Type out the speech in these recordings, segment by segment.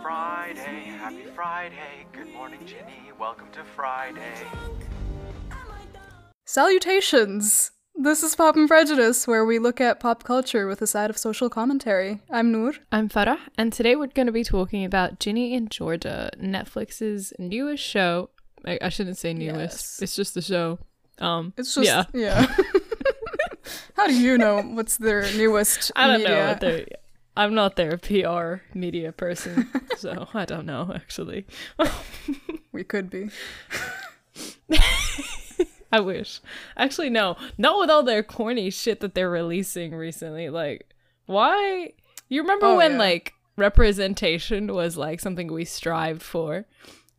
Friday. Happy Friday. Good morning, Ginny. Welcome to Friday. Salutations! This is Pop and Prejudice, where we look at pop culture with a side of social commentary. I'm Noor. I'm Farah, and today we're going to be talking about Ginny and Georgia, Netflix's newest show. I, I shouldn't say newest; Yes. it's just the show. Um, It's just yeah. yeah. How do you know what's their newest I don't know. media? What they're, I'm not their PR media person, so I don't know actually. We could be. I wish. Actually, no, not with all their corny shit that they're releasing recently. Like, why? You remember Oh, when yeah. like representation was like something we strived for,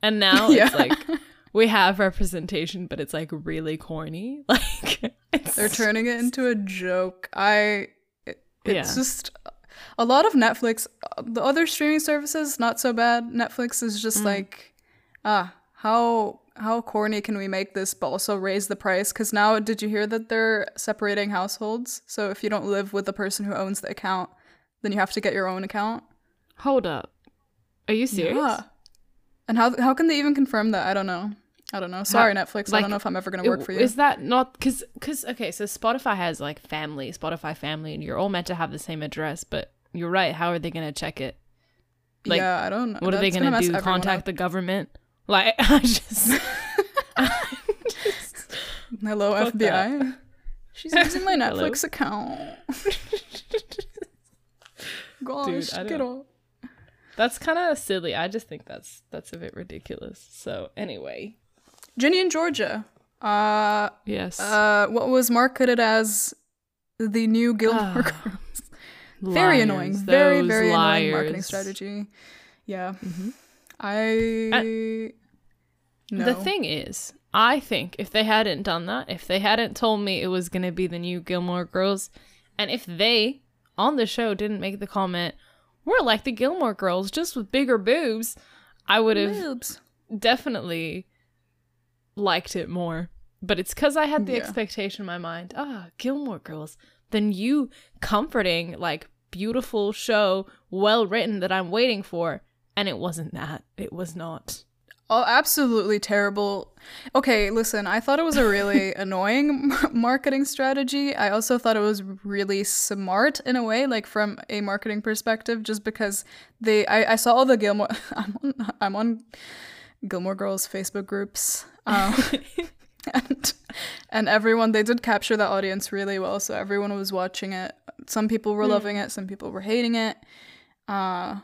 and now Yeah. it's like we have representation, but it's like really corny. Like, They're turning it into a joke. I. It, it's Yeah. just a lot of Netflix. uh, The other streaming services not so bad. Netflix is Mm. just like, ah, how how corny can we make this, but also raise the price? Because now, did you hear that they're separating households? So if you don't live with the person who owns the account, then you have to get your own account. Hold up, are you serious? Yeah. And how how can they even confirm that? I don't know. I don't know. Sorry, Netflix. I don't know if I'm ever gonna work for you. Is that not because because okay? So Spotify has like family, Spotify family, and you're all meant to have the same address. But you're right. How are they gonna check it? like, yeah, I don't know. What are they gonna, do? Contact up. the government? Like I just, I just Hello, FBI. She's using my Netflix account. Gosh, I get off. that's kind of silly. I just think that's that's a bit ridiculous. So anyway, Ginny and Georgia. Uh, yes, uh, what was marketed as the new Gilmore Ah, Girls. Very Liars, annoying. Very, very annoying marketing strategy. Yeah. Mhm. I. no. The thing is, I think if they hadn't done that, if they hadn't told me it was going to be the new Gilmore Girls, and if they on the show didn't make the comment, we're like the Gilmore Girls, just with bigger boobs, I would have Boobs. definitely liked it more. But it's because I had the Yeah. expectation in my mind, ah, Gilmore Girls, Then you comforting, like beautiful show, well written that I'm waiting for. And it wasn't that. It was not. Oh, absolutely terrible. Okay, listen, I thought it was a really annoying marketing strategy. I also thought it was really smart in a way, like from a marketing perspective, just because they I, I saw all the Gilmore I'm on, I'm on Gilmore Girls Facebook groups. Um, and and everyone they did capture the audience really well, so everyone was watching it. Some people were loving it, some people were hating it. Uh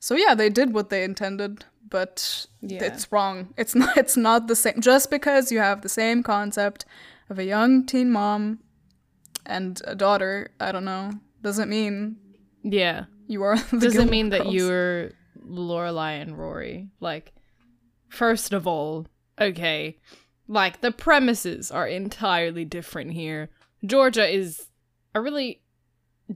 so yeah, they did what they intended, but Yeah. it's wrong. It's not it's not the same. Just because you have the same concept of a young teen mom and a daughter, I don't know, doesn't mean Yeah. you are the doesn't Gilmore mean that you're Lorelai and Rory. Like, first of all, okay, like the premises are entirely different here. Georgia is a really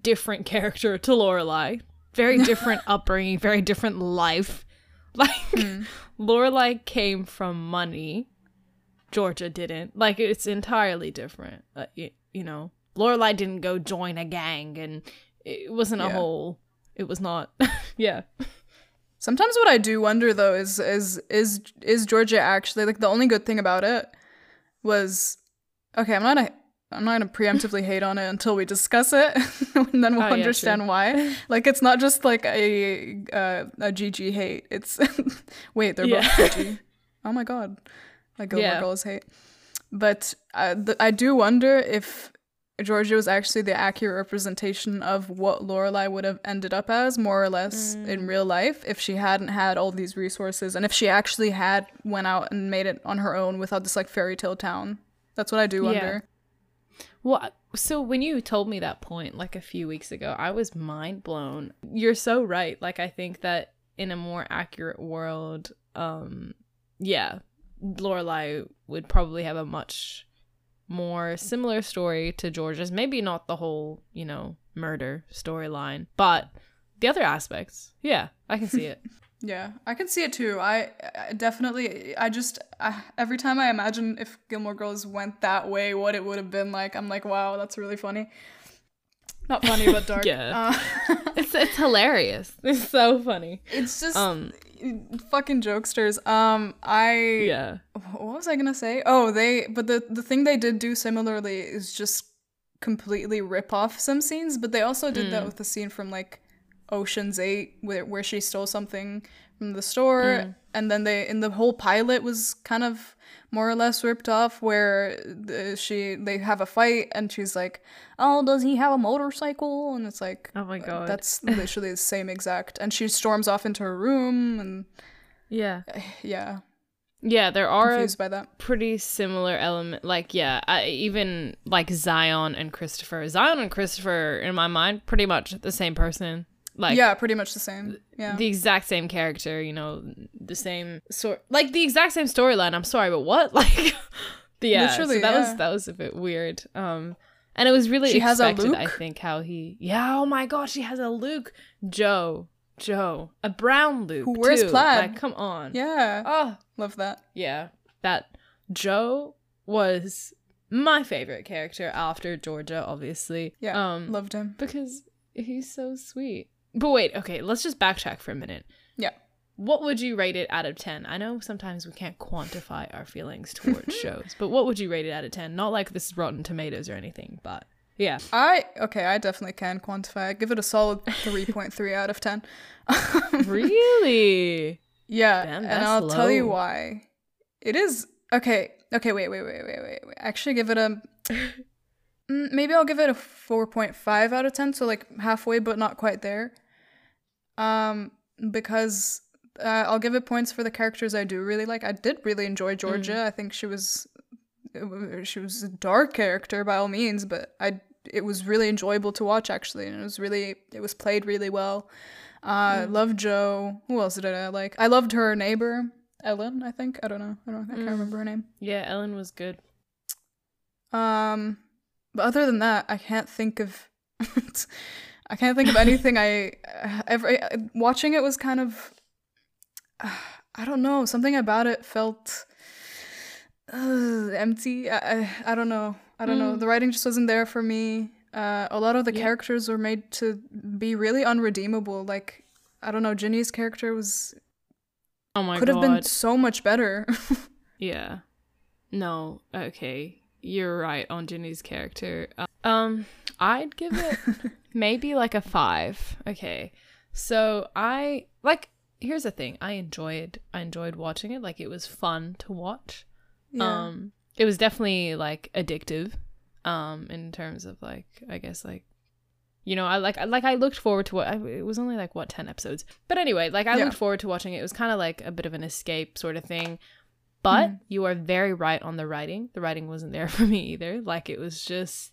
different character to Lorelai. Very different upbringing, very different life. Like, Lorelai came from money. Georgia didn't. Like, it's entirely different. Uh, you, you know, Lorelai didn't go join a gang, and it wasn't a Yeah. whole. It was not. yeah. Sometimes what I do wonder though is is is is Georgia actually like the only good thing about it was okay, I'm not a I'm not gonna preemptively hate on it until we discuss it, and then we'll Oh, yeah, understand why. Like it's not just like a uh, a GG hate. It's wait, they're Yeah. both GG. Oh my god, like Gilmore Yeah. Girls hate. But I, th- I do wonder if Georgia was actually the accurate representation of what Lorelai would have ended up as, more or less, in real life, if she hadn't had all these resources, and if she actually had went out and made it on her own without this like fairy tale town. That's what I do Yeah. wonder. Well, so when you told me that point like a few weeks ago, I was mind blown. You're so right. Like I think that in a more accurate world, um yeah, Lorelai would probably have a much more similar story to George's. Maybe not the whole, you know, murder storyline, but the other aspects. Yeah, I can see it. Yeah, I can see it too. I, I definitely, I just, I, every time I imagine if Gilmore Girls went that way, what it would have been like, I'm like, wow, that's really funny. Not funny, but dark. Yeah. Uh, It's it's hilarious. It's so funny. it's just Um fucking jokesters. Um, I yeah. what was I gonna say? Oh, they but the the thing they did do similarly is just completely rip off some scenes, but they also did that with the scene from like Ocean's Eight where where she stole something from the store, and then they in the whole pilot was kind of more or less ripped off where uh, she they have a fight and she's like, oh, does he have a motorcycle? And it's like, Oh my uh, god. that's literally the same exact, and she storms off into her room and yeah. Eh, yeah, Yeah, there are confused by that. pretty similar element like yeah I, even like zion and christopher zion and christopher in my mind pretty much the same person like yeah, pretty much the same. Yeah. the exact same character you know the same sort like the exact same storyline i'm sorry but what like yeah so that yeah. was that was a bit weird um and it was really She has a expected i think how he yeah oh my god she has a luke joe joe a brown luke Who wears too. plaid. like come on yeah. oh Love that. yeah, that Joe was my favorite character after Georgia, obviously. Yeah. Um, loved him. because he's so sweet. But wait, okay, let's just backtrack for a minute. Yeah. What would you rate it out of 10? I know sometimes we can't quantify our feelings towards shows, but what would you rate it out of 10? Not like this is Rotten Tomatoes or anything, but yeah. I okay, I definitely can quantify. I give it a solid 3.3 out of 10. really? Yeah, Damn, and I'll tell you why. It is okay. Okay, wait, wait, wait, wait, wait, wait. Actually, give it a. Mm, Maybe I'll give it a four point five out of ten. So like halfway, but not quite there. Um, because uh, I'll give it points for the characters I do really like. I did really enjoy Georgia. I think she was, she was a dark character by all means, but I it was really enjoyable to watch actually, and it was really it was played really well. Uh, Mm. Loved Joe. Who else did I like? I loved her neighbor, Ellen. I think I don't know. I don't. I can't Mm. remember her name. Yeah, Ellen was good. Um, but other than that, I can't think of. I can't think of anything. I ever watching it was kind of. I don't know. Something about it felt uh, empty. I, I I don't know. I don't know. Mm. The writing just wasn't there for me. Uh, a lot of the Yeah. characters were made to be really unredeemable. Like I don't know. Ginny's character was Oh my God. could god. have been so much better. Yeah. No. Okay. You're right on Ginny's character. Um, I'd give it maybe like a five. Okay. So I like. Here's the thing. I enjoyed. I enjoyed watching it. Like it was fun to watch. yeah. Um, it was definitely like addictive. Um, in terms of like, I guess like. You know, I like I like I looked forward to what I, it was only like what ten episodes, but anyway, like I Yeah. looked forward to watching it. It was kind of like a bit of an escape sort of thing. But Mhm. you are very right on the writing. The writing wasn't there for me either. Like it was just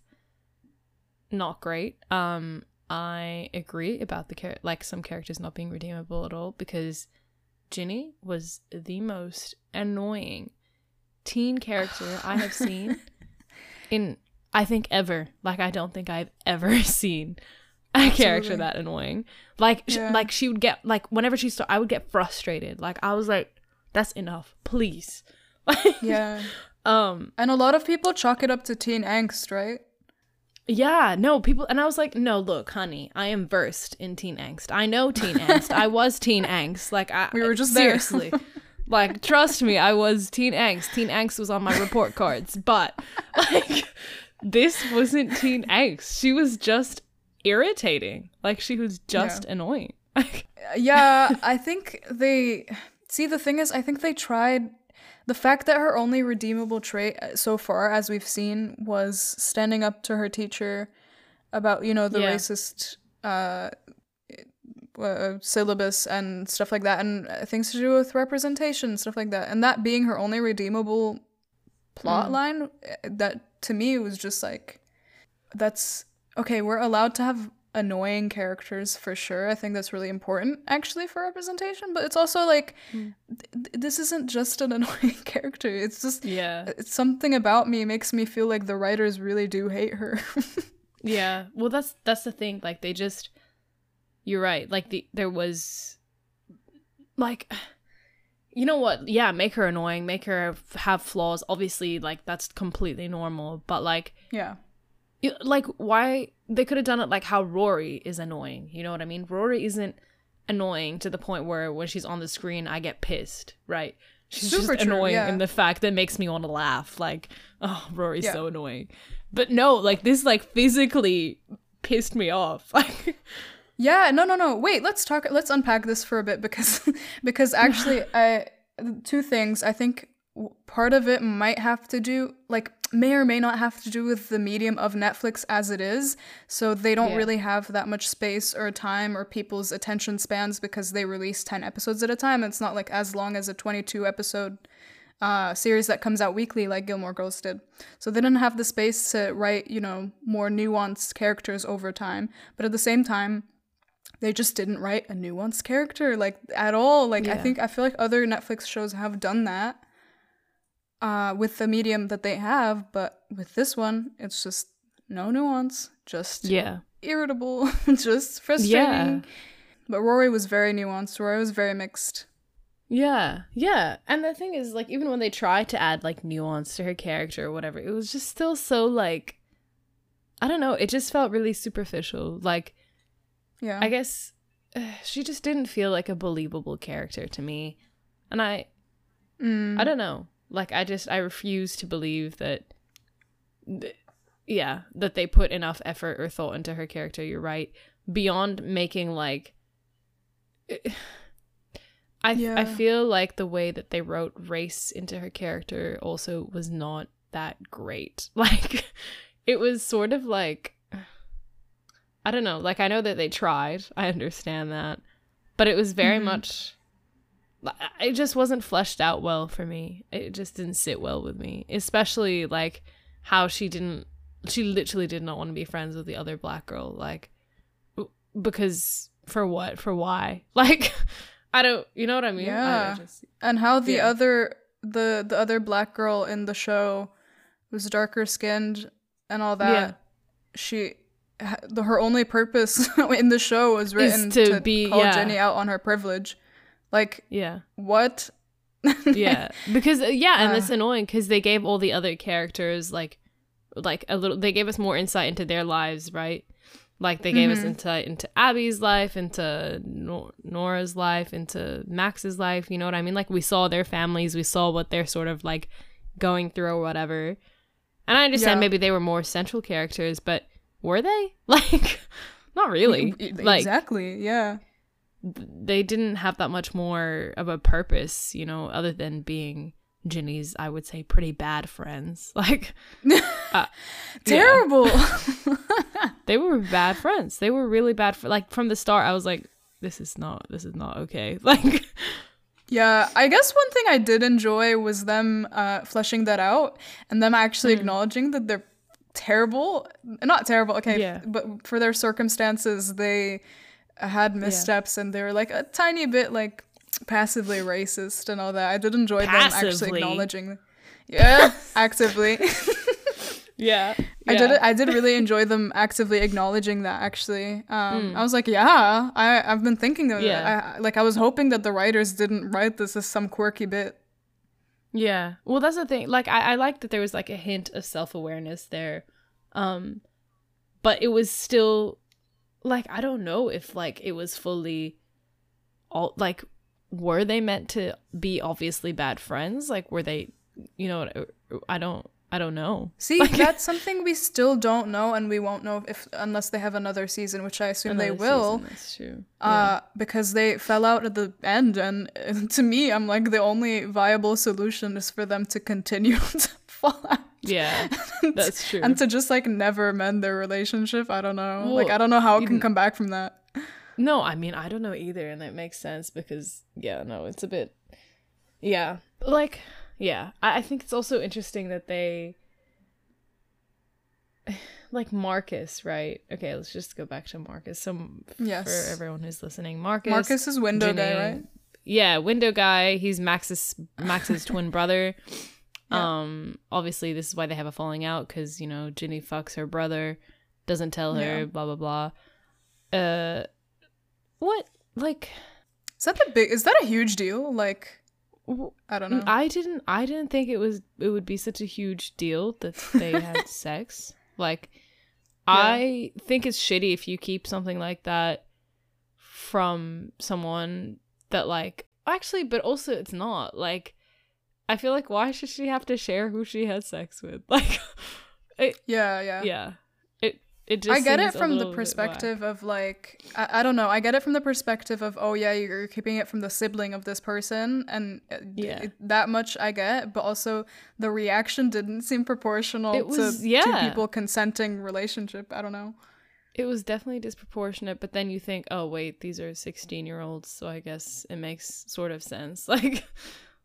not great. Um I agree about the char- like some characters not being redeemable at all because Ginny was the most annoying teen character I have seen in I think ever. Like I don't think I've ever seen a character that annoying. Like Yeah. like she would get like whenever she started I would get frustrated. Like I was like that's enough, please. Yeah. um And a lot of people chalk it up to teen angst, right? yeah, no, people and I was like, "No, look, honey, I am versed in teen angst. I know teen angst. I was teen angst. Like I We were just seriously. like trust me, I was teen angst. Teen angst was on my report cards, but like this wasn't teen angst. She was just irritating. Like she was just annoying. yeah, I think they see the thing is I think they tried the fact that her only redeemable trait uh, so far as we've seen was standing up to her teacher about, you know, the Yeah. racist uh uh, syllabus and stuff like that and uh, things to do with representation stuff like that and that being her only redeemable plot line uh, that to me was just like that's okay we're allowed to have annoying characters for sure i think that's really important actually for representation but it's also like hmm. th- th- this isn't just an annoying character it's just yeah. Uh, it's something about me makes me feel like the writers really do hate her Yeah. Well, that's that's the thing. Like they just You're right. Like the there was like you know what? Yeah, make her annoying, make her have flaws. Obviously, like that's completely normal, but like yeah you- like why they could have done it like how Rory is annoying. You know what I mean? Rory isn't annoying to the point where when she's on the screen I get pissed, right? She's Super just true, annoying yeah. in the fact that makes me want to laugh. Like, oh, Rory's Yeah. so annoying. But no, like this like physically pissed me off. Like Yeah, no, no, no. Wait, let's talk. Let's unpack this for a bit because because actually, I two things. I think part of it might have to do like may or may not have to do with the medium of Netflix as it is. So they don't Yeah. really have that much space or time or people's attention spans because they release ten episodes at a time. It's not like as long as a twenty-two episode uh, series that comes out weekly like Gilmore Girls did. So they didn't have the space to write, you know, more nuanced characters over time. But at the same time, they just didn't write a nuanced character like at all. Like I think I feel like other Netflix shows have done that uh, with the medium that they have, but with this one, it's just no nuance, just Yeah. irritable, just frustrating. Yeah. But Rory was very nuanced. Rory was very mixed. Yeah, yeah. And the thing is, like, even when they tried to add like nuance to her character or whatever, it was just still so like I don't know, it just felt really superficial. Like, Yeah. I guess she just didn't feel like a believable character to me. And I Mm. I don't know. Like I just I refuse to believe that th- yeah, that they put enough effort or thought into her character, you're right. Beyond making like I I Yeah. feel like the way that they wrote race into her character also was not that great. Like it was sort of like I don't know, like I know that they tried. I understand that. But it was very Mhm. much it just wasn't fleshed out well for me. It just didn't sit well with me, especially like how she didn't she literally did not want to be friends with the other black girl like because for what? For why? Like I don't you know what I mean? I- I Yeah. just- and how the Yeah. other the the other black girl in the show was darker skinned and all that Yeah. she the, her only purpose in the show was written to to, be- call yeah. Ginny out on her privilege like yeah. what yeah because uh, yeah and it's Uh. annoying because they gave all the other characters like like a little they gave us more insight into their lives right like they gave us Mhm. insight into abby's life into Nor- nora's life into max's life you know what i mean like we saw their families we saw what they're sort of like going through or whatever and i understand Yeah. maybe they were more central characters but were they like not really like exactly yeah they didn't have that much more of a purpose, you know, other than being Ginny's, I would say, pretty bad friends. Like, uh, terrible they were bad friends. They were really bad. For, like, from the start, I was like, this is not, this is not okay. Like, Yeah, I guess one thing I did enjoy was them uh, fleshing that out and them actually acknowledging that they're terrible. Not terrible, okay, Yeah. but for their circumstances, they had missteps and they were like a tiny bit like passively racist and all that. I did enjoy them actually acknowledging. Yeah, actively. yeah. I did. I did really enjoy them actively acknowledging that. Actually, um, Mm. I was like, yeah, I I've been thinking of Yeah. it. I, like I was hoping that the writers didn't write this as some quirky bit. Yeah. Well, that's the thing. Like, I, I like that there was like a hint of self awareness there. Um, but it was still like, I don't know if like it was fully all like, were they meant to be obviously bad friends? Like, were they, you know, I don't, I don't know. See, that's something we still don't know, and we won't know if unless they have another season, which I assume they will. season, That's true. Uh, because they fell out at the end, and uh, to me, I'm like the only viable solution is for them to continue to fall out. yeah, that's true. And to just like never mend their relationship. I don't know. like I don't know how it can come back from that. No, I mean I don't know either, and it makes sense because yeah, no, it's a bit, yeah, like yeah. I, I think it's also interesting that they, like Marcus, right? Okay, let's just go back to Marcus. Some Yes. for everyone who's listening, Marcus. Marcus is window guy, right? Yeah, window guy. He's Max's Max's twin brother. Yeah. Um, obviously this is why they have a falling out because you know Ginny fucks her brother, doesn't tell her, Yeah. blah blah blah. Uh, what like? Is that the big? Is that a huge deal? Like, I don't know. I didn't. I didn't think it was. It would be such a huge deal that they had sex. Like, I think it's shitty if you keep something like that from someone that like actually, but also it's not like. I feel like why should she have to share who she had sex with? Like, it, Yeah, yeah. yeah, it it just. I get it from the little bit whack. perspective of like I, I don't know. I get it from the perspective of oh yeah, you're keeping it from the sibling of this person, and uh, Yeah. it- that much I get. But also the reaction didn't seem proportional It was- to two people consenting relationship. I don't know. It was definitely disproportionate, but then you think, oh wait, these are sixteen year olds, so I guess it makes sort of sense. Like,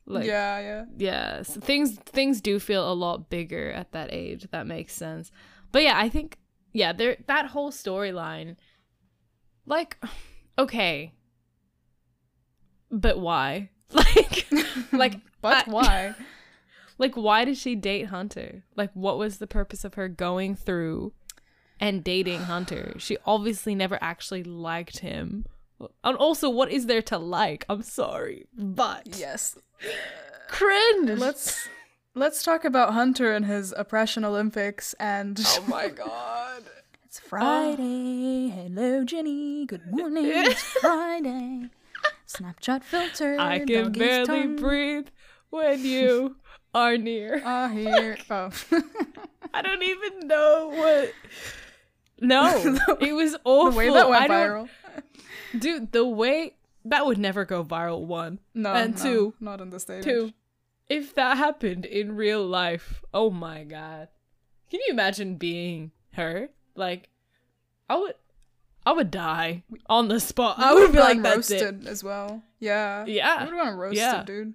like yeah, yeah. yeah, so things things do feel a lot bigger at that age. That makes sense. But yeah, I think yeah, there that whole storyline, like, okay, but why? Like, like, But I- why? like, why did she date Hunter? Like, what was the purpose of her going through and dating Hunter? She obviously never actually liked him. And also, what is there to like? I'm sorry, but yes. Cringe. Let's let's talk about Hunter and his oppression Olympics and Oh my god. It's Friday. Hello, Ginny. Good morning. It's Friday. Snapchat filter. I can barely tongue breathe when you are near. Are here. Oh. I don't even know what. No, it was awful. the way that I went don't- viral. dude. The way that would never go viral. One No, and no, two, not in the and two. If that happened in real life, oh my god! Can you imagine being her? Like, I would, I would die on the spot. I would be like, that's it. roasted as well. Yeah. Yeah. I would have gotten roasted, Yeah. dude.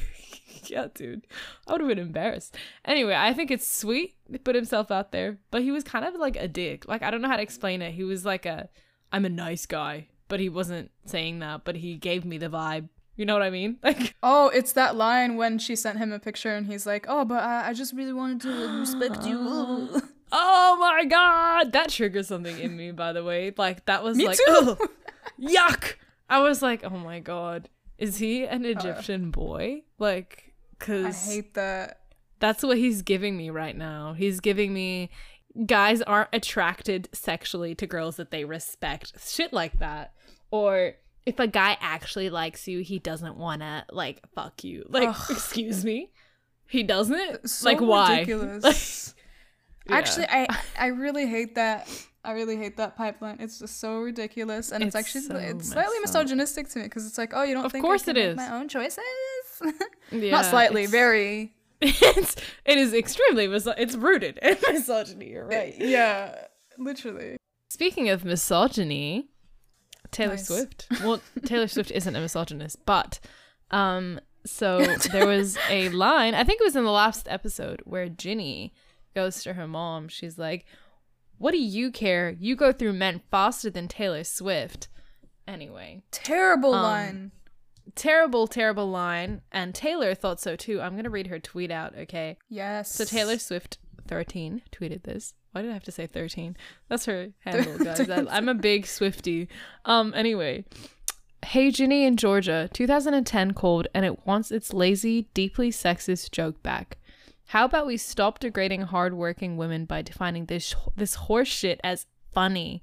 yeah, dude. I would have been embarrassed. Anyway, I think it's sweet he put himself out there, but he was kind of like a dick. Like I don't know how to explain it. He was like a I'm a nice guy, but he wasn't saying that, but he gave me the vibe. You know what I mean? Like Oh, it's that line when she sent him a picture and he's like, "Oh, but I, I just really wanted to respect you." Oh my god, that triggered something in me by the way. Like that was Me like too. yuck. I was like, "Oh my god, is he an Uh. Egyptian boy?" Like cause I hate that. That's what he's giving me right now. He's giving me guys aren't attracted sexually to girls that they respect. Shit like that. Or if a guy actually likes you, he doesn't want to like fuck you. Like, Ugh. excuse me? He doesn't? So like why? ridiculous. Yeah. Actually, I I really hate that. I really hate that pipeline. It's just so ridiculous, and it's, It's actually so it's slightly misogynistic to me because it's like, oh, you don't Of think course I can it make is. my own choices? Yeah, Not slightly, very. it's it is extremely miso- it's rooted in misogyny, you're eh, right. Yeah, literally. Speaking of misogyny, Taylor Nice. Swift. Well, Taylor Swift isn't a misogynist, but um so there was a line, I think it was in the last episode where Ginny goes to her mom. She's like, "What do you care? You go through men faster than Taylor Swift." Anyway, Terrible Um, line. terrible terrible line, and Taylor thought so too. I'm going to read her tweet out, okay? Yes. So Taylor Swift 13 tweeted this. Why did I have to say 13? That's her handle, guys. I'm a big Swifty. Um anyway, Hey Ginny in Georgia, 2010 called and it wants its lazy, deeply sexist joke back. How about we stop degrading hardworking women by defining this this horse shit as funny?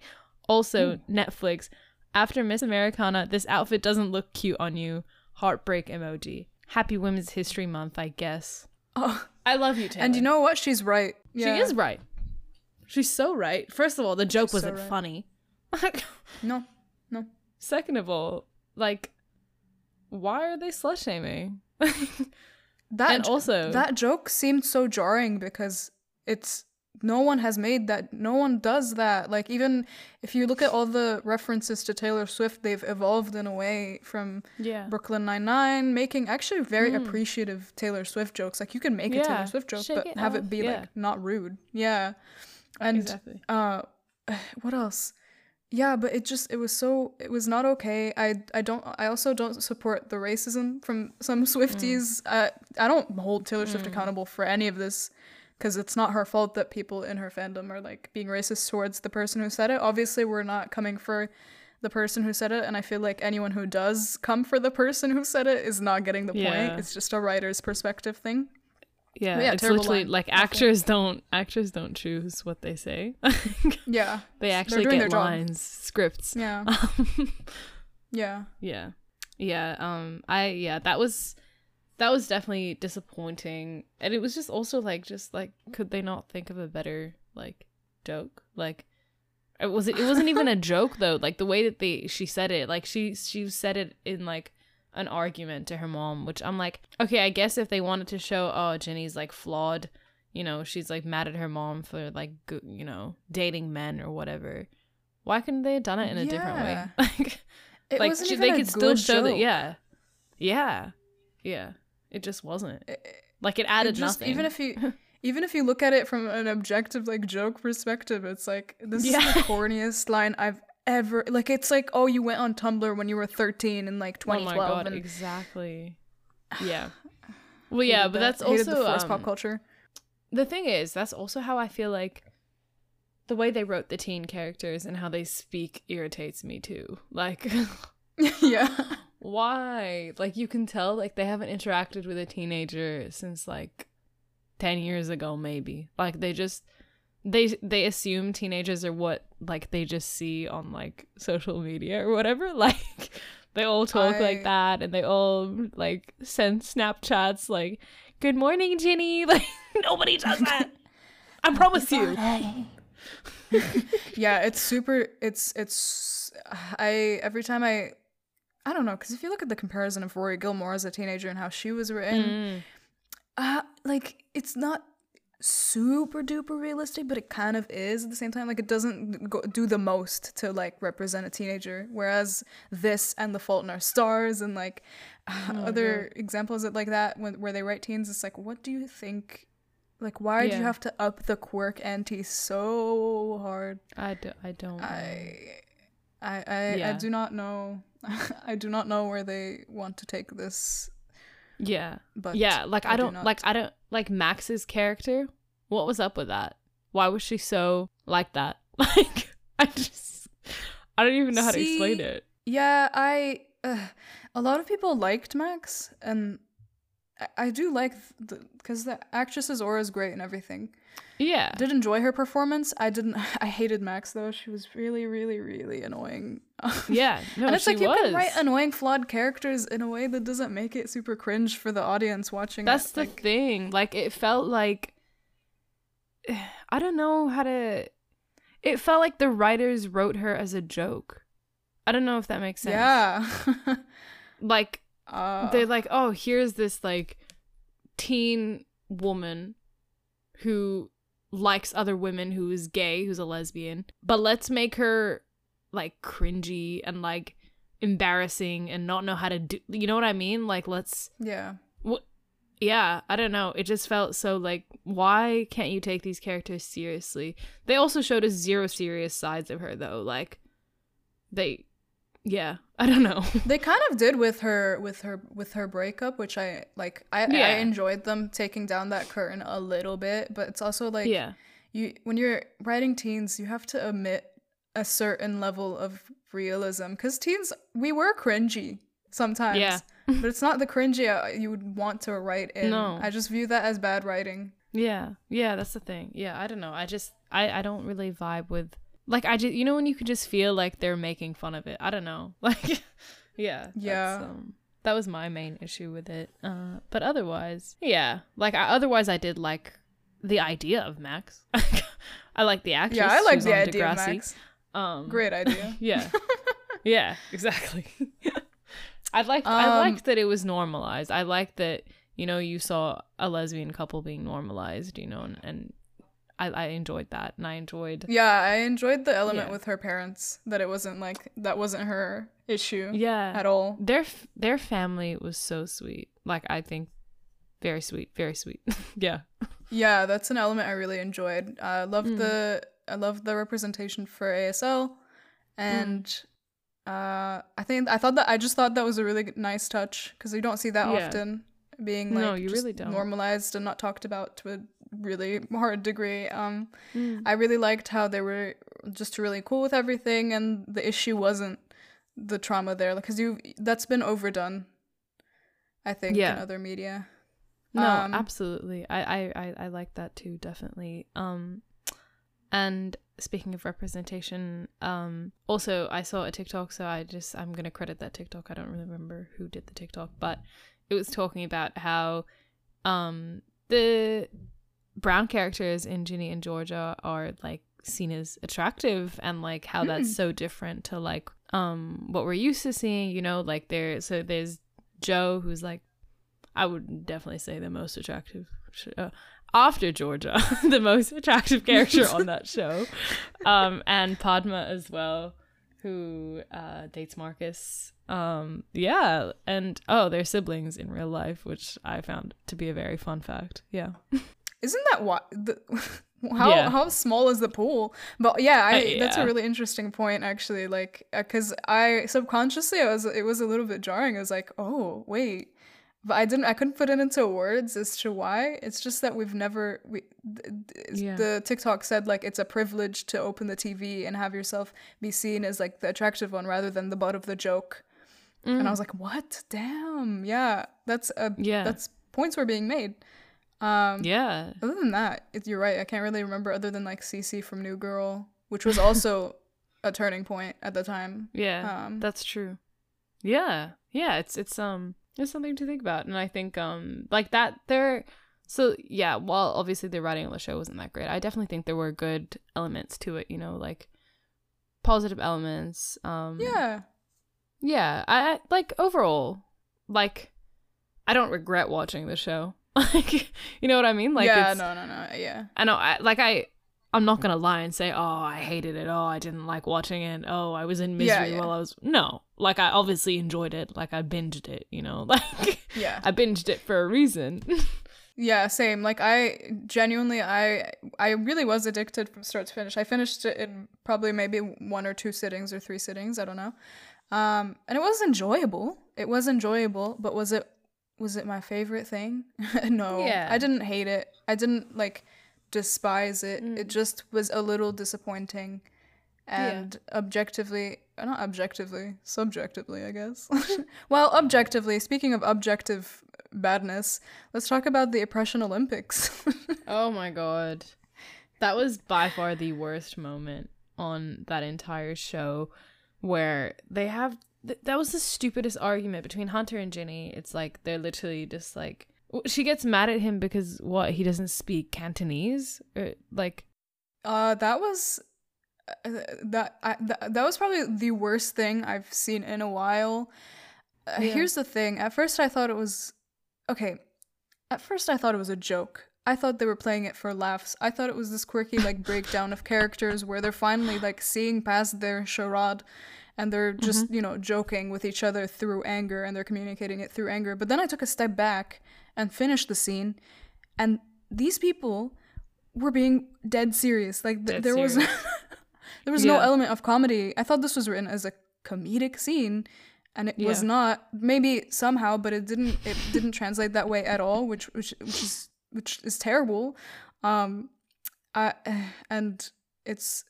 Also, Netflix, after Miss Americana, this outfit doesn't look cute on you. Heartbreak emoji. Happy Women's History Month, I guess. Oh, I love you, Taylor. and you know what? She's right. Yeah. She is right. She's so right. First of all, the joke She's wasn't right. funny. No, no. Second of all, like, why are they slut shaming? That And also- that joke seemed so jarring because it's no one has made that. No one does that. Like even if you look at all the references to Taylor Swift, they've evolved in a way from yeah. Brooklyn Nine Nine, making actually very hmm. appreciative Taylor Swift jokes. Like you can make a Taylor Swift joke, shake but it have off, it be yeah. like not rude. Yeah, and Exactly. uh, what else? Yeah, but it just it was so it was not okay. I I don't I also don't support the racism from some Swifties. Uh, I don't hold Taylor Swift accountable for any of this because it's not her fault that people in her fandom are like being racist towards the person who said it. Obviously, we're not coming for the person who said it, and I feel like anyone who does come for the person who said it is not getting the Yeah. point. It's just a writer's perspective thing. Yeah, Yeah, it's literally line. like actors don't actors don't choose what they say. Yeah. they actually get their job. lines, scripts. Yeah. Yeah. yeah. Yeah. Um I yeah, that was that was definitely disappointing. And it was just also like just like could they not think of a better like joke? Like it was it wasn't even a joke though. Like the way that they she said it, like she she said it in like an argument to her mom, which I'm like, okay, I guess if they wanted to show oh Ginny's like flawed, you know, she's like mad at her mom for like you know, dating men or whatever. Why couldn't they have done it in a different way? Like It like wasn't she, they could still show that yeah yeah yeah it just wasn't like it added It just, nothing Even if you even if you look at it from an objective like joke perspective, it's like this Yeah. is the corniest line I've ever like it's like, oh you went on Tumblr when you were thirteen in like oh twenty my god and exactly yeah well yeah but that. that's also the forced um, pop culture. the thing is that's also how i feel like the way they wrote the teen characters and how they speak irritates me too like yeah. why like you can tell like they haven't interacted with a teenager since like 10 years ago maybe like they just they they assume teenagers are what like they just see on like social media or whatever. Like they all talk I- like that and they all like send snapchats like good morning ginny. Like nobody does that. I promise you. Yeah, it's super it's it's I every time I I don't know, because if you look at the comparison of Rory Gilmore as a teenager and how she was written, Mm. uh like it's not super duper realistic but it kind of is at the same time. Like it doesn't go, do the most to like represent a teenager whereas this and the fault in our stars and like Oh other examples that like that when, where they write teens it's like what do you think like why do Yeah. you have to up the quirk ante so hard? I, do, I don't i i i, Yeah. I do not know. I do not know where they want to take this yeah. But yeah like i, do don't not- like i don't like max's character what was up with that? Why was she so like that? Like i just i don't even know how to explain it. Yeah, I. Uh, a lot of people liked Max, and I, do like the because the, actress's aura is great and everything. yeah did enjoy her performance. I didn't. I hated Max though. She was really, really, really annoying. yeah no and it's she like you was can write annoying, flawed characters in a way that doesn't make it super cringe for the audience watching. that's it. the like, thing like it felt like i don't know how to it felt like the writers wrote her as a joke i don't know if that makes sense Yeah. like uh, they're like, oh, here's this like teen woman who likes other women, who is gay, who's a lesbian, but let's make her like cringy and like embarrassing and not know how to do. You know what I mean? Like, let's. yeah. What? Yeah, I don't know. It just felt so like, why can't you take these characters seriously? They also showed us zero serious sides of her, though. Like, they, yeah, I don't know. They kind of did with her with her with her breakup, which I like. I I enjoyed them taking down that curtain a little bit, but it's also like yeah, you when you're writing teens, you have to omit a certain level of realism because teens we were cringy sometimes. Yeah. but it's not the cringy you would want to write in. No. I just view that as bad writing. Yeah, yeah, that's the thing. Yeah, I don't know. I just I I don't really vibe with like I just you know when you can just feel like they're making fun of it. I don't know. Like yeah. Yeah. um, that was my main issue with it. Uh but otherwise, yeah. Like I, otherwise I did like the idea of Max. I like the actress. yeah, I like the idea of Max. Um Great idea. yeah. yeah, exactly. I liked I Um, liked that it was normalized. I liked that, you know, you saw a lesbian couple being normalized, you know, and, and I, I enjoyed that. And I enjoyed yeah, I enjoyed the element Yeah. with her parents that it wasn't like that wasn't her issue Yeah. at all. Their their family was so sweet. Like I think very sweet, very sweet. yeah. Yeah, that's an element I really enjoyed. I love Mm. the I love the representation for ASL, and Mm. uh, I think I thought that I just thought that was a really nice touch because you don't see that Yeah. often being like No, you really don't. normalized and not talked about to a really hard degree. Um, Mm. I really liked how they were just really cool with everything, and the issue wasn't the trauma there because you that's been overdone. I think in Yeah. other media. No, Um, absolutely. I, I, I, I like that too, definitely. Um and speaking of representation, um also I saw a TikTok, so I just I'm gonna credit that TikTok. I don't really remember who did the TikTok, but it was talking about how um the brown characters in Ginny and Georgia are like seen as attractive and like how that's so different to like um what we're used to seeing, you know, like there so there's Joe who's like I would definitely say the most attractive sh- uh, after Georgia, the most attractive character on that show. Um and Padma as well who uh dates Marcus. Um yeah, and oh, they're siblings in real life, which I found to be a very fun fact. Yeah. Isn't that what the how Yeah. how small is the pool? But yeah, I Uh, that's a really interesting point actually. Like, because I subconsciously I was it was a little bit jarring. I was like, oh wait, but I didn't I couldn't put it into words as to why. It's just that we've never we Yeah. the TikTok said like it's a privilege to open the TV and have yourself be seen as like the attractive one rather than the butt of the joke. And I was like, what? Damn, yeah, that's a Yeah. that's points were being made. Um, Yeah. other than that, it, you're right. I can't really remember other than like Cece from New Girl, which was also a turning point at the time. Yeah, Um, that's true. Yeah, yeah, it's it's um it's something to think about, and I think um like that there. So yeah, while obviously the writing of the show wasn't that great, I definitely think there were good elements to it. You know, like positive elements. Um, Yeah, yeah. I, I like overall, like I don't regret watching the show. Like, you know what I mean? Like, yeah, no, no, no, yeah, I know, I, like I, I'm not gonna lie and say, oh, I hated it. Oh, I didn't like watching it. Oh, I was in misery Yeah, yeah. while I was. No, like I obviously enjoyed it. Like I binged it. You know, like yeah, I binged it for a reason. yeah. Same. Like I genuinely, I, I really was addicted from start to finish. I finished it in probably maybe one or two sittings or three sittings. I don't know. Um, and it was enjoyable. It was enjoyable, but was it was it my favorite thing? no. Yeah. I didn't hate it. I didn't like despise it. Mm. It just was a little disappointing. And objectively, uh, not objectively, subjectively, I guess. well, objectively, speaking of objective badness, let's talk about the Oppression Olympics. oh my god, that was by far the worst moment on that entire show, where they have th- that was the stupidest argument between Hunter and Ginny. It's like they're literally just like she gets mad at him because what he doesn't speak Cantonese, or, like Uh, that was uh, that I, that that was probably the worst thing I've seen in a while. Uh, Yeah. Here's the thing: at first, I thought it was okay. At first, I thought it was a joke. I thought they were playing it for laughs. I thought it was this quirky like breakdown of characters where they're finally like seeing past their charade and they're just, you know, joking with each other through anger and they're communicating it through anger. But then I took a step back and finished the scene and these people were being dead serious. Like th- Dead there was serious. there was no element of comedy. I thought this was written as a comedic scene and it was not maybe somehow but it didn't it didn't translate that way at all which which which is which is terrible um I and it's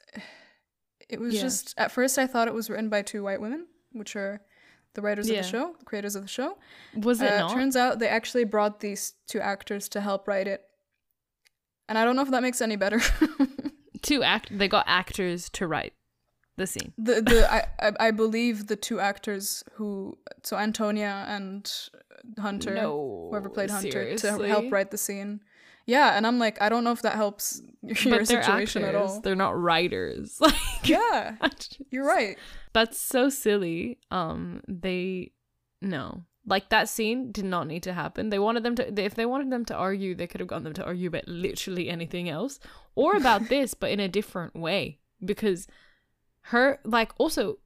it was Yeah. just at first I thought it was written by two white women which are the writers Yeah. of the show the creators of the show was it uh, turns out they actually brought these two actors to help write it and I don't know if that makes any better Two act they got actors to write the scene. the the I, I believe the two actors who so Antonia and Hunter No, whoever played Hunter to help write the scene. Yeah, and I'm like I don't know if that helps your but situation at all. They're not writers. Like Yeah, you're right. That's so silly. Um, they no, like that scene did not need to happen. They wanted them to. If they wanted them to argue, they could have gotten them to argue about literally anything else, or about this, but in a different way. Because her, like, also,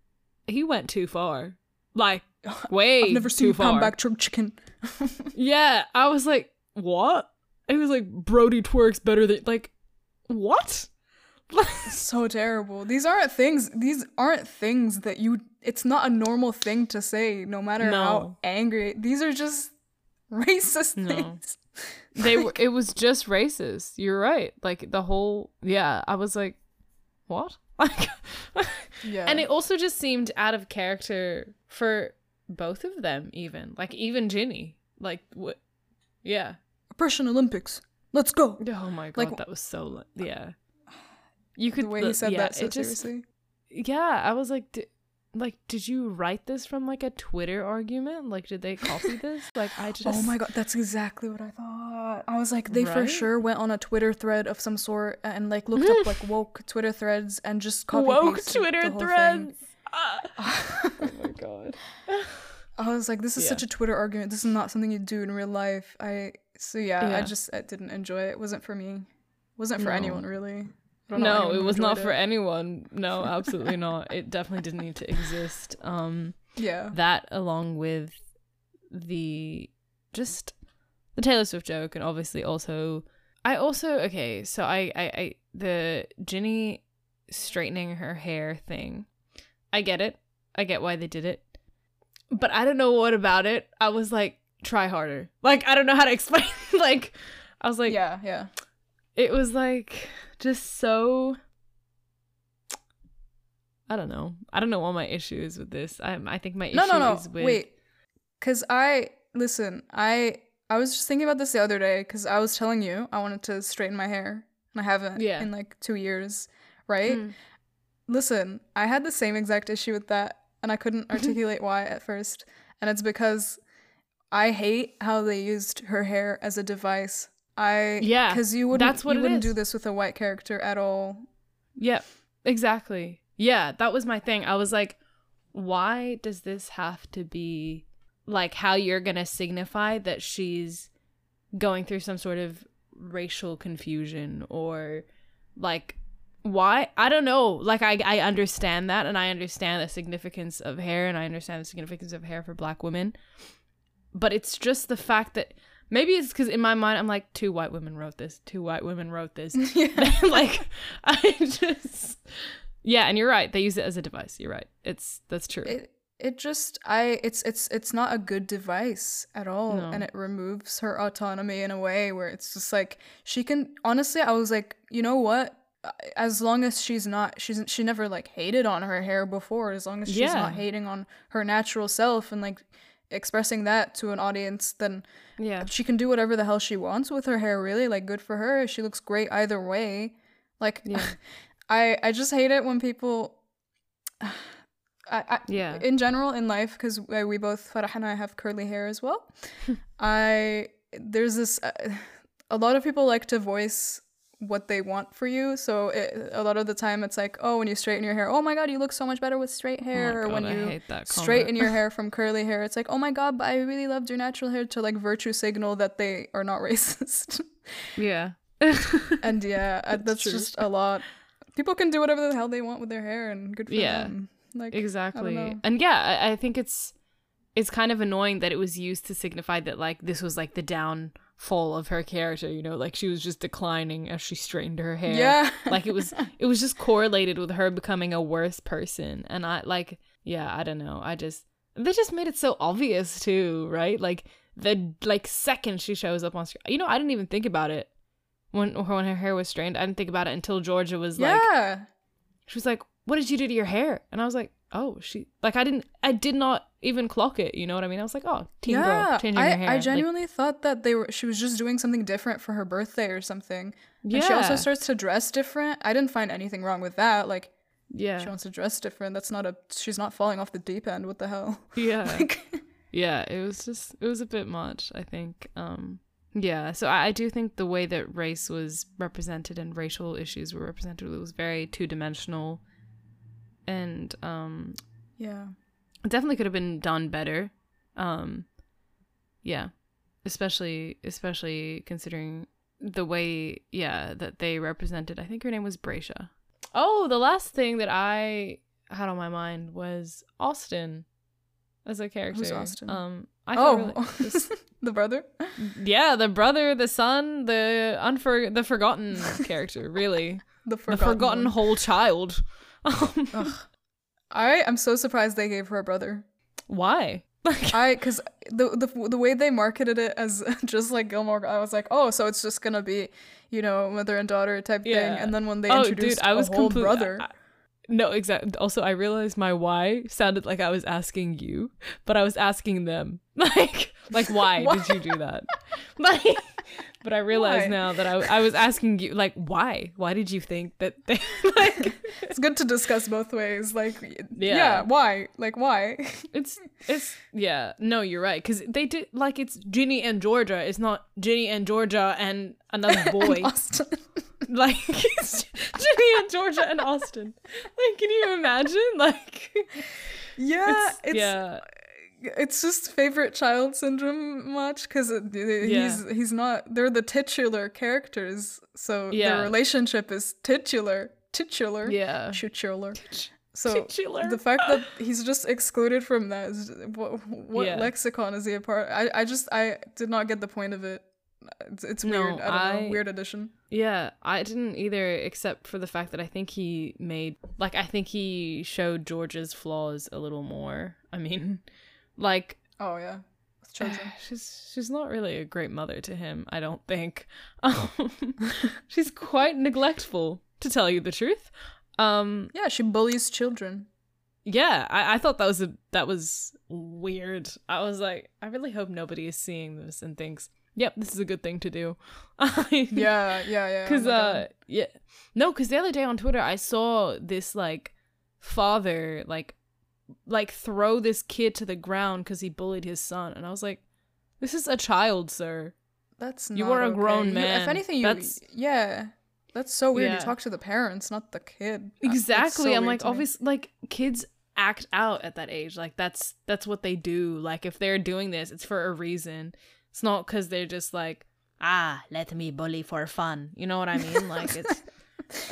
he went too far. Like, way I've never too seen you far. pound back chicken. Yeah, I was like, what? It was like Brody twerks better than like, what? so terrible. These aren't things. These aren't things that you. It's not a normal thing to say, no matter No. how angry. These are just racist No. things. they were it was just racist you're right like the whole yeah i was like what like Yeah, and it also just seemed out of character for both of them even like even ginny like what yeah Oppression Olympics. Let's go. Oh my god, Like- that was so uh, yeah. You could The way he said yeah, that so it just- seriously. Yeah, I was like, di- like, did you write this from like a Twitter argument? Like, did they copy this? Like, I oh just Oh my god, that's exactly what I thought. I was like, they for sure went on a Twitter thread of some sort and like looked up like woke Twitter threads and just copy woke Twitter the whole threads. Oh my god. I was like, this is such a Twitter argument. This is not something you do in real life. I so yeah, I just I didn't enjoy it. It wasn't for me. It wasn't for No. anyone really. I don't know No, it was not enjoyed for anyone. No, absolutely not. It definitely didn't need to exist. Um, Yeah. that along with the just the Taylor Swift joke, and obviously also, I also okay. So I, I, I the Ginny straightening her hair thing. I get it. I get why they did it, but I don't know what about it. I was like, try harder. Like I don't know how to explain. like I was like, yeah, yeah. it was like just so I don't know. I don't know what my issue is with this. I I think my issue No, no, no. is with Wait. Cuz I listen, I I was just thinking about this the other day cuz I was telling you I wanted to straighten my hair and I haven't Yeah. in like 2 years, right? Mm. Listen, I had the same exact issue with that and I couldn't articulate why at first. And it's because I hate how they used her hair as a device. I Yeah, cuz you wouldn't that's what you wouldn't is. do this with a white character at all. Yep, exactly. Yeah, that was my thing. I was like, why does this have to be like how you're gonna signify that she's going through some sort of racial confusion or like why i don't know like I, I understand that and i understand the significance of hair and i understand the significance of hair for black women but it's just the fact that maybe it's because in my mind i'm like two white women wrote this two white women wrote this like i just yeah and you're right they use it as a device you're right it's that's true it it just i it's it's it's not a good device at all No. and it removes her autonomy in a way where it's just like she can honestly i was like you know what as long as she's not she's she never like hated on her hair before as long as she's Yeah. not hating on her natural self and like expressing that to an audience then yeah she can do whatever the hell she wants with her hair really like good for her she looks great either way like Yeah. i i just hate it when people I, I Yeah. in general in life because we both Farah and I have curly hair as well I there's this uh, a lot of people like to voice what they want for you. So it, a lot of the time it's like oh when you straighten your hair oh my god you look so much better with straight hair. Or Oh God, when I you hate that straighten your hair from curly hair it's like oh my god but I really loved your natural hair to like virtue signal that they are not racist. Yeah. And yeah uh, that's just a lot. People can do whatever the hell they want with their hair and good for Yeah. them. Like exactly. and yeah I, I think it's it's kind of annoying that it was used to signify that like this was like the downfall of her character you know like she was just declining as she straightened her hair. Yeah. Like it was it was just correlated with her becoming a worse person. And i like yeah i don't know. I just they just made it so obvious too right? Like the like second she shows up on screen you know i didn't even think about it when when her hair was straightened i didn't think about it until georgia was like yeah. she was like what did you do to your hair? And i was like oh she like i didn't i did not even clock it you know what i mean i was like oh teen yeah, girl changing I, her hair I Like, genuinely thought that they were she was just doing something different for her birthday or something. And she also starts to dress different. I didn't find anything wrong with that. Like yeah she wants to dress different. That's not a she's not falling off the deep end. What the hell? yeah Like yeah it was just it was a bit much i think um yeah so I, I do think the way that race was represented and racial issues were represented was very two-dimensional and um Yeah. it definitely could have been done better um yeah especially especially considering the way yeah that they represented i think her name was Bracia. oh the last thing that i had on my mind was austin as a character Who's Austin? um I oh, really- the brother. yeah the brother the son the unfor the forgotten character really The the forgotten. forgotten whole child um. I am so surprised they gave her a brother. why like I because the, the the way they marketed it as just like Gilmore, I was like, oh, so it's just gonna be, you know, mother and daughter type thing. And then when they oh, introduced dude, I was a whole complete- brother, I- I- no, exactly. Also, I realized my why sounded like I was asking you, but I was asking them. Like, like why, Why? did you do that? Like, But I realize Why? now that I, I was asking you, like, why? Why did you think that they, like, It's good to discuss both ways. Like, yeah, Yeah. why? Like, why? it's, it's, yeah, no, you're right. Because they did, like, it's Ginny and Georgia. It's not Ginny and Georgia and another boy. Austin. like, it's Ginny and Georgia and Austin. Like, can you imagine? Like, Yeah, it's, it's, yeah, it's just favorite child syndrome much because he's Yeah. he's not. They're the titular characters, so Yeah. their relationship is titular, titular, yeah. titular. So Titular. the fact that he's just excluded from that is what, what Yeah. lexicon is he a part? I I just I did not get the point of it. It's, it's No, weird. I don't I- know. Weird addition. Yeah, I didn't either, except for the fact that I think he made, like, I think he showed George's flaws a little more. I mean, like, Oh yeah, with children. she's she's not really a great mother to him. I don't think. Um, she's quite neglectful, to tell you the truth. Um, yeah, she bullies children. yeah, I, I thought that was a that was weird. I was like, I really hope nobody is seeing this and thinks, "Yep, this is a good thing to do." Yeah, yeah, yeah. Because uh yeah no because the other day on twitter i saw this like father like like throw this kid to the ground because he bullied his son and i was like this is a child sir that's not you are a okay. grown You- man. if anything, you That's- yeah, that's so weird. Yeah. You talk to the parents, not the kid. Exactly so i'm like to me. obviously like kids act out at that age like that's that's what they do like if they're doing this it's for a reason it's not because they're just like ah let me bully for fun you know what i mean like it's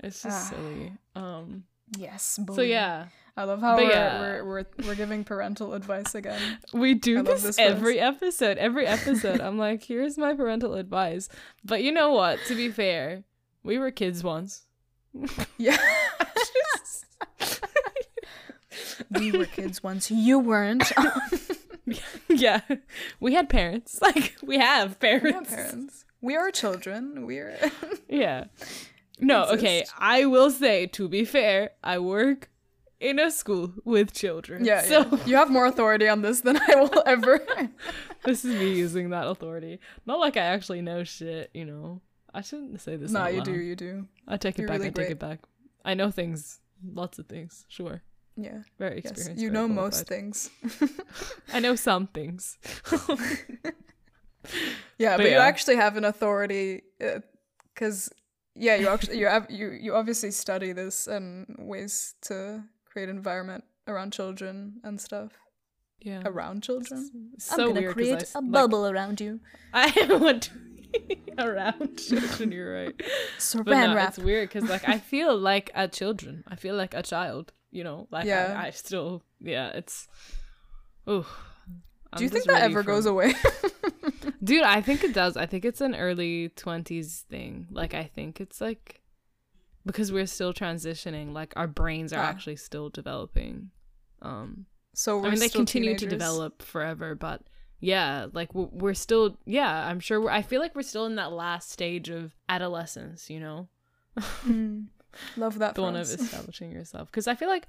it's just Ah. silly um Yes. so yeah I love how we're, yeah. we're we're we're giving parental advice again. We do this, this every episode. Every episode, I'm like, here's my parental advice. But you know what? To be fair, we were kids once. Yeah. we were kids once. You weren't. yeah, we had parents. Like we have we have parents. parents. We are children. We're Yeah. No, okay. I will say, to be fair, I work in a school with children. yeah, So yeah. You have more authority on this than I will ever. this is me using that authority. Not like I actually know shit. You know, I shouldn't say this. nah, you loud. do. You do. I take it You're back. really I take great. it back. I know things, lots of things. Sure, Yeah. very Yes. experienced. You very know most things. I know some things. Yeah, But but, you actually have an authority uh, because yeah, you actually you have you you obviously study this and ways to create environment around children and stuff yeah, around children. It's so weird 'cause I s- like, around you. I want to be around children. You're right. But Saran no, wrap. it's weird because like I feel like a children. I feel like a child. You know, like Yeah. I, I still yeah. It's oh. Do you think that ever goes away? Dude, I think it does. I think it's an early 20s thing. Like, I think it's like because we're still transitioning, like, our brains are Ah. actually still developing. Um, so we're I mean, they continue to develop forever, but yeah, like, we're, we're still, yeah, I'm sure, we're, I feel like we're still in that last stage of adolescence, you know? Mm. Love that the one of establishing yourself. Because I feel like,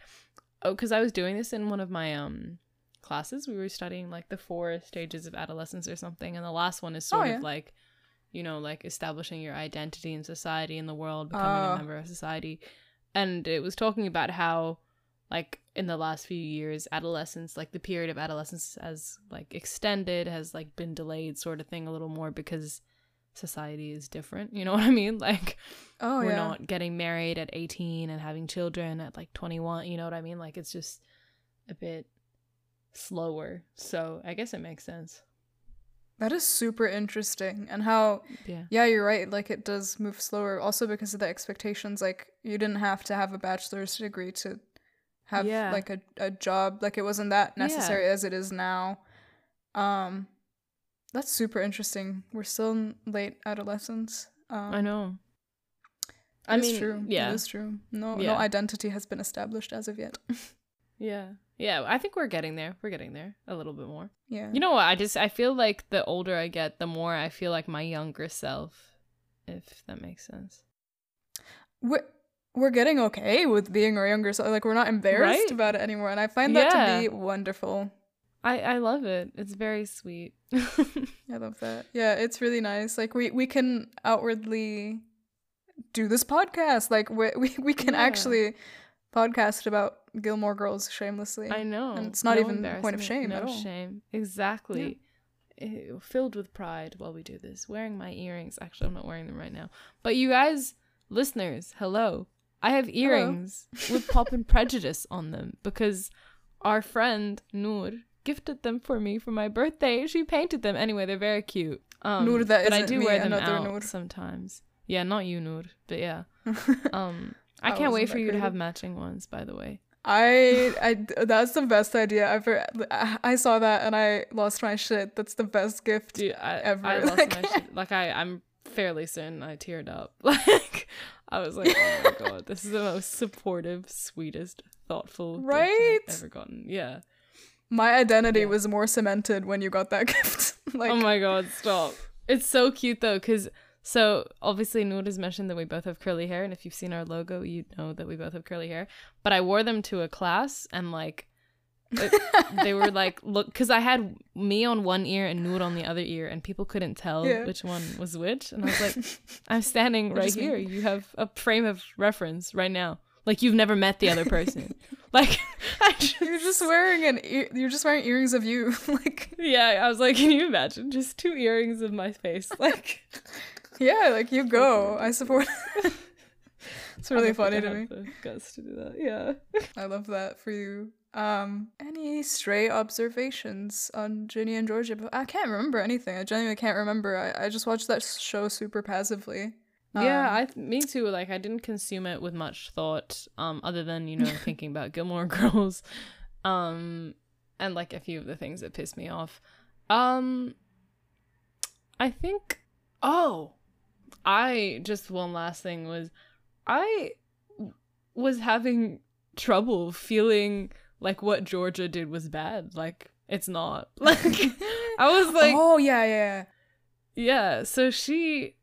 oh, because I was doing this in one of my, um, classes we were studying like the four stages of adolescence or something and the last one is sort Oh, yeah. of like you know like establishing your identity in society in the world becoming Ah. a member of society and it was talking about how like in the last few years adolescence like the period of adolescence has like extended has like been delayed sort of thing a little more because society is different you know what i mean like Oh we're yeah. not getting married at 18 and having children at like 21 you know what i mean like it's just a bit slower so i guess it makes sense That is super interesting, and how yeah yeah, you're right. Like it does move slower, also because of the expectations. Like you didn't have to have a bachelor's degree to have Yeah. like a, a job. Like it wasn't that Yeah. necessary as it is now. Um, that's super interesting. We're still in late adolescence. Um, i know I mean, true. yeah. it is true. No, Yeah. no identity has been established as of yet. yeah yeah i think we're getting there we're getting there a little bit more yeah. you know what i just i feel like the older i get the more i feel like my younger self if that makes sense we're, we're getting okay with being our younger self. Like we're not embarrassed Right? about it anymore, and I find that Yeah. to be wonderful. I I love it. It's very sweet. I love that. Yeah, it's really nice. Like we we can outwardly do this podcast. Like we we, we can Yeah. actually podcast about Gilmore Girls shamelessly. I know. And it's not No even a point of shame no at all. shame. Exactly. Ew, filled with pride while we do this. Wearing my earrings. Actually, I'm not wearing them right now. But you guys, listeners, hello. I have earrings with Pop and Prejudice on them because our friend Noor gifted them for me for my birthday. She painted them. Anyway, they're very cute. Um, Noor, that but I do me, wear them another out Noor. sometimes. Yeah, not you, Noor, but yeah. Um, I can't wait for you to have matching ones. By the way. I I that's the best idea ever. I saw that and I lost my shit. That's the best gift. Dude, I, ever. I lost Like- my shit. Like I, I'm fairly certain I teared up. Like I was like, oh my god, this is the most supportive, sweetest, thoughtful gift Right? I've ever gotten. Yeah. My identity Yeah. was more cemented when you got that gift. like oh my god, stop. It's so cute though, because so obviously Noor has mentioned that we both have curly hair, and if you've seen our logo, you know that we both have curly hair. But I wore them to a class, and like it- they were like look because I had me on one ear and Noor on the other ear, and people couldn't tell Yeah. which one was which. And I was like, I'm standing right me. here. You have a frame of reference right now. Like you've never met the other person. like I just, you're just wearing an ear- you're just wearing earrings of you. like yeah. I was like, can you imagine just two earrings of my face? Like. Yeah, like you go. I support. it's really funny to me. guts to do that. Yeah. I love that for you. Um, any stray observations on Ginny and Georgia? I can't remember anything. I genuinely can't remember. I, I just watched that show super passively. yeah, Um, I th- me too. Like I didn't consume it with much thought, um, other than you know thinking about Gilmore Girls, um, and like a few of the things that pissed me off. Um, I think. Oh, I just one last thing was, I was having trouble feeling like what Georgia did was bad. Like it's not. Like I was like, oh yeah, yeah. Yeah, so she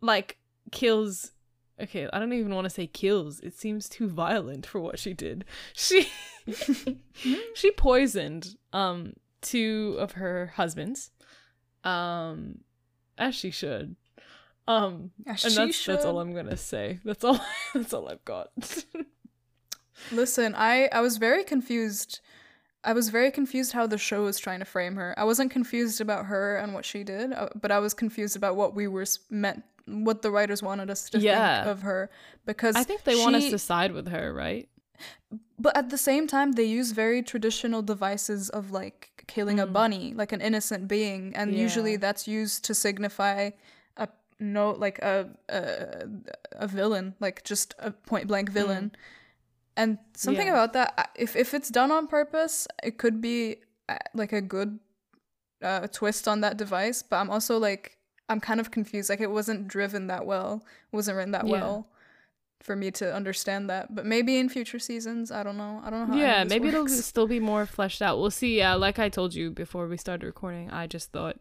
like kills Okay, I don't even want to say kills. It seems too violent for what she did. She she poisoned um two of her husbands. Um as she should. Um As and she that's that's all. I'm going to say. That's all that's all I've got. Listen, I I was very confused. I was very confused how the show was trying to frame her. I wasn't confused about her and what she did, uh, but I was confused about what we were meant, what the writers wanted us to Yeah. think of her. Because I think they want us to side with her, right? But at the same time, they use very traditional devices of like killing a Mm. bunny, like an innocent being, and usually that's used to signify a no, like a a, a villain, like just a point blank villain. And something Mm. Yeah. about that, if if it's done on purpose, it could be uh, like a good uh, twist on that device. But I'm also like, I'm kind of confused. Like it wasn't driven that well, wasn't written that Yeah. well for me to understand that. But maybe in future seasons, I don't know. I don't know how. yeah maybe it'll still be more fleshed out we'll see yeah like i told you before we started recording i just thought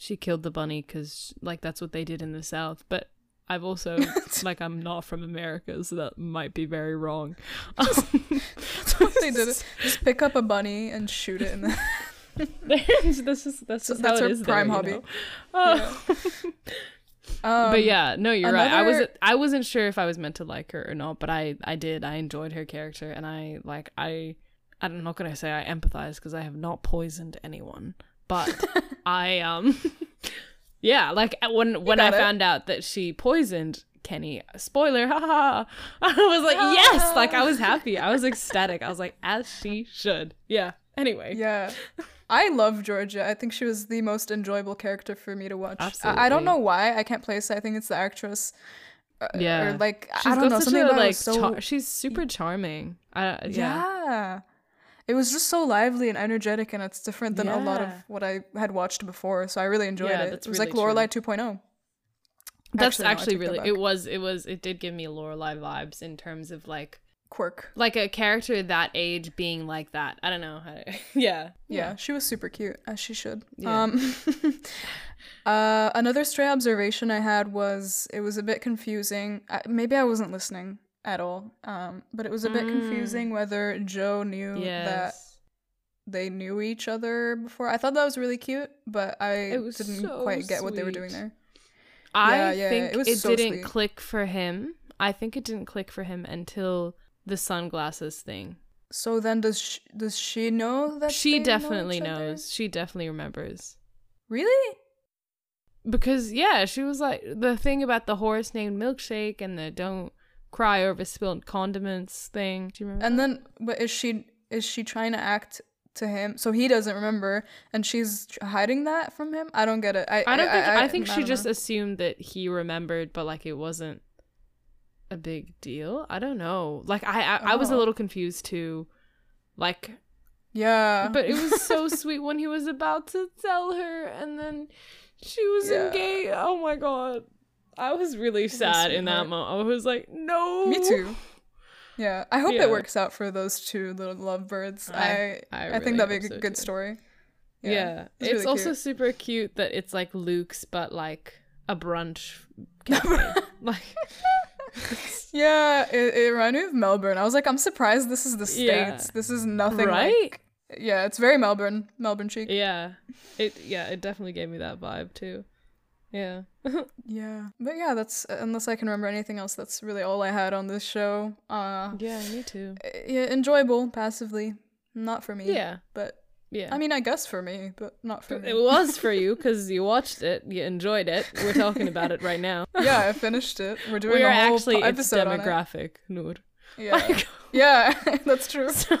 she killed the bunny because like that's what they did in the south but i've also like i'm not from america so that might be very wrong That's what they did. Just pick up a bunny and shoot it in the. this is that's just that's her prime there, hobby. you know? Oh. Um, but yeah no you're right i wasn't i wasn't sure if i was meant to like her or not but i i did i enjoyed her character and i like i i'm not gonna say i empathize because i have not poisoned anyone but i um yeah like uh, when when i it. found out that she poisoned kenny spoiler haha i was like yes like i was happy i was ecstatic i was like as she should yeah anyway Yeah. I love Georgia. I think she was the most enjoyable character for me to watch. I, I don't know why. I can't place it. I think it's the actress. Uh, Yeah. Or like I- she's I don't know something a like so char- she's super charming uh, yeah yeah. It was just so lively and energetic, and it's different than a lot of what I had watched before. So I really enjoyed Yeah, it. It was really like Lorelai 2.0. That's Actually, no, actually that really back. it was it was it did give me Lorelai vibes in terms of like Quirk. like a character that age being like that. I don't know how to Yeah. Yeah, she was super cute, as she should. Yeah. Um, uh, another stray observation I had was it was a bit confusing. I, maybe I wasn't listening at all, um, but it was a bit Mm. confusing whether Joe knew that they knew each other before. I thought that was really cute, but I It didn't so quite get what they were doing there. I Yeah, yeah, think it was it so didn't sweet. click for him. I think it didn't click for him until the sunglasses thing. So then, does she, does she know that she know definitely other? knows. She definitely remembers. Really? Because yeah, she was like the thing about the horse named Milkshake and the don't cry over spilled condiments thing. Do you remember? And that? then, but is she is she trying to act to him so he doesn't remember, and she's hiding that from him? I don't get it. I I don't think I, think I she don't just know. assumed that he remembered, but like it wasn't a big deal. I don't know. Like I I, I was a Oh. little confused too. Like yeah. but it was so sweet when he was about to tell her and then she was Yeah. engaged. Oh my god. I was really sad in that moment. I was like, no. Me too. Yeah, I hope Yeah. it works out for those two little lovebirds. I I- I, I think that'd be a good, so, good too. story. Yeah. it's It's, really also cute. super cute that it's like Luke's, but like a brunch cafe. like, Yeah, it, it reminded me of Melbourne. I was like, I'm surprised this is the states. Yeah. This is nothing right? like. Yeah, it's very Melbourne, Melbourne chic. Yeah. It yeah, it definitely gave me that vibe too. Yeah. Yeah, but yeah, that's unless I can remember anything else. That's really all I had on this show. Uh, yeah, me too. yeah, enjoyable passively, not for me. Yeah. but Yeah. I mean, I guess for me, but not for me. it was for you because you watched it, you enjoyed it. We're talking about it right now. yeah, I finished it. We're doing we are a whole actually po- its episode on it. demographic, Noor. Yeah, yeah, that's true. So,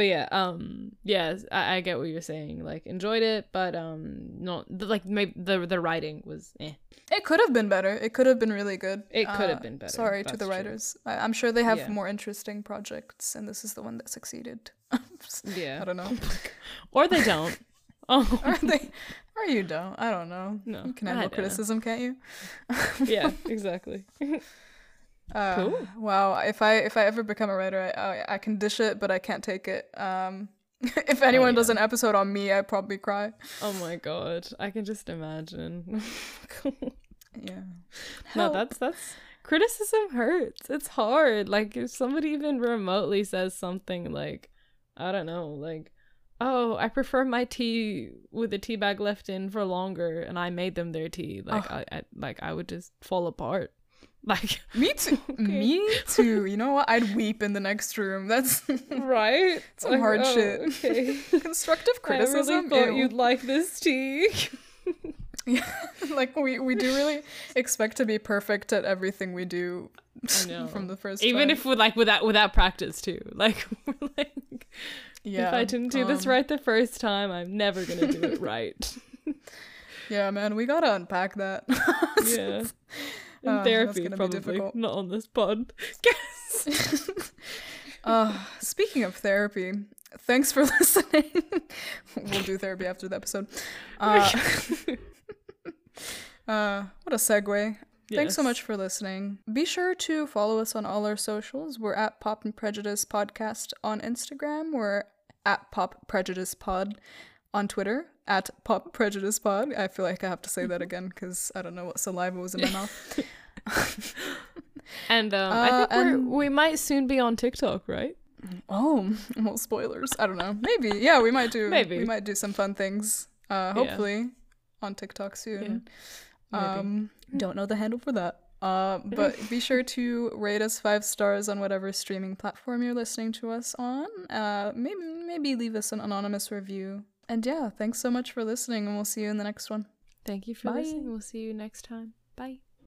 but yeah, um, yeah, I, I get what you're saying. Like, enjoyed it, but um, not the- like maybe the the writing was eh. It could have been better. It could have been really good. It could have Uh, been better, Sorry to the true. writers. I- I'm sure they have Yeah. more interesting projects, and this is the one that succeeded. Yeah, I don't know. or they don't. Oh, or they, or you don't. I don't know. No, you can handle criticism, can't you? yeah, exactly. Uh, Cool. Wow. If I if I ever become a writer, I I, I can dish it, but I can't take it. Um, if anyone does Oh, yeah. an episode on me, I'd probably cry. Oh my god, I can just imagine. Yeah. no, that's that's criticism hurts. It's hard. Like if somebody even remotely says something like, I don't know, like, oh, I prefer my tea with the tea bag left in for longer, and I made them their tea. Like Ugh. I, I like I would just fall apart. Like Me too. Me too. You know what? I'd weep in the next room. That's right, Some Like, hard oh, shit. Okay. constructive criticism. I really thought ew. you'd like this tea. Yeah, like we we do really expect to be perfect at everything we do I know. from the first Even time. if with like without without practice too. Like we're like yeah, if I didn't do this um, right the first time, I'm never gonna do it right. Yeah, man, we gotta unpack that. yeah. In Oh, therapy, probably not on this pod. uh, speaking of therapy, thanks for listening. we'll do therapy after the episode. Uh, uh, what a segue. Thanks so much for listening. Be sure to follow us on all our socials. We're at Pop and Prejudice Podcast on Instagram. We're at Pop Prejudice Pod on Twitter. At Pop Prejudice Pod. I feel like I have to say that again because I don't know what saliva was in my mouth. And um, I Uh, think we're, and- we might soon be on TikTok, right? Oh, well, spoilers. I don't know. Maybe. Yeah, we might do. Maybe. we might do some fun things. Uh, hopefully, on TikTok soon. Maybe. Um, don't know the handle for that. Uh, but be sure to rate us five stars on whatever streaming platform you're listening to us on. Uh, maybe maybe leave us an anonymous review. And yeah, thanks so much for listening, and we'll see you in the next one. Thank you for Bye. listening. We'll see you next time. Bye.